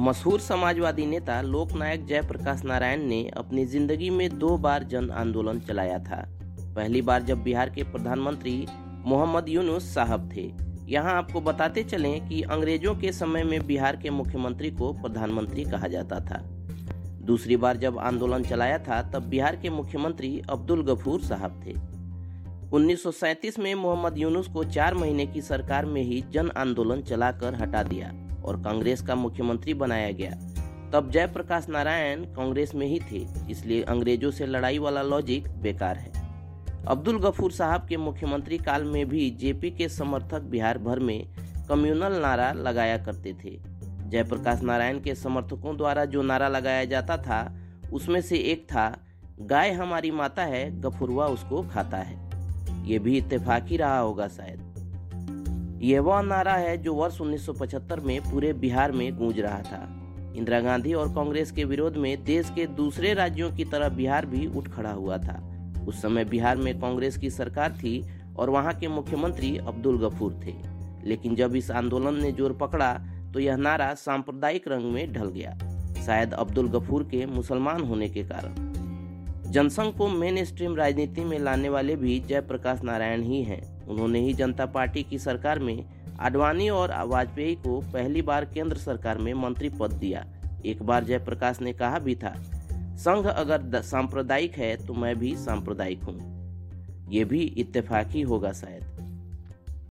मशहूर समाजवादी नेता लोकनायक जयप्रकाश नारायण ने अपनी ज़िंदगी में दो बार जन आंदोलन चलाया था। पहली बार जब बिहार के प्रधानमंत्री मोहम्मद यूनुस साहब थे। यहाँ आपको बताते चलें कि अंग्रेज़ों के समय में बिहार के मुख्यमंत्री को प्रधानमंत्री कहा जाता था। दूसरी बार जब आंदोलन चलाया था, तब बिहार के मुख्यमंत्री अब्दुल गफूर साहब थे। 1937 में मोहम्मद यूनुस को चार महीने की सरकार में ही जन आंदोलन चलाकर हटा दिया। और कांग्रेस का मुख्यमंत्री बनाया गया। तब जयप्रकाश नारायण कांग्रेस में ही थे, इसलिए अंग्रेज़ों से लड़ाई वाला लॉजिक बेकार है। अब्दुल गफूर साहब के मुख्यमंत्री काल में भी जेपी के समर्थक बिहार भर में कम्युनल नारा लगाया करते थे। जयप्रकाश नारायण के समर्थकों द्वारा जो नारा लगाया जाता था, उसमें से एक था, गाय हमारी माता है, गफुरवा उसको खाता है। ये भी इत्तेफाक ही रहा होगा शायद। यह वह नारा है जो वर्ष 1975 में पूरे बिहार में गूंज रहा था। इंदिरा गांधी और कांग्रेस के विरोध में देश के दूसरे राज्यों की तरह बिहार भी उठ खड़ा हुआ था। उस समय बिहार में कांग्रेस की सरकार थी और वहाँ के मुख्यमंत्री अब्दुल गफूर थे। लेकिन जब इस आंदोलन ने ज़ोर पकड़ा तो यह नारा सांप्रदायिक रंग में ढल गया। शायद अब्दुल गफूर के मुसलमान होने के कारण। जनसंघ को मेन स्ट्रीम राजनीति में लाने वाले भी जयप्रकाश नारायण ही हैं। उन्होंने ही जनता पार्टी की सरकार में आडवाणी और वाजपेयी को पहली बार केंद्र सरकार में मंत्री पद दिया। एक बार जयप्रकाश ने कहा भी था, संघ अगर सांप्रदायिक है तो मैं भी सांप्रदायिक हूँ। ये भी इत्तेफाकी होगा शायद।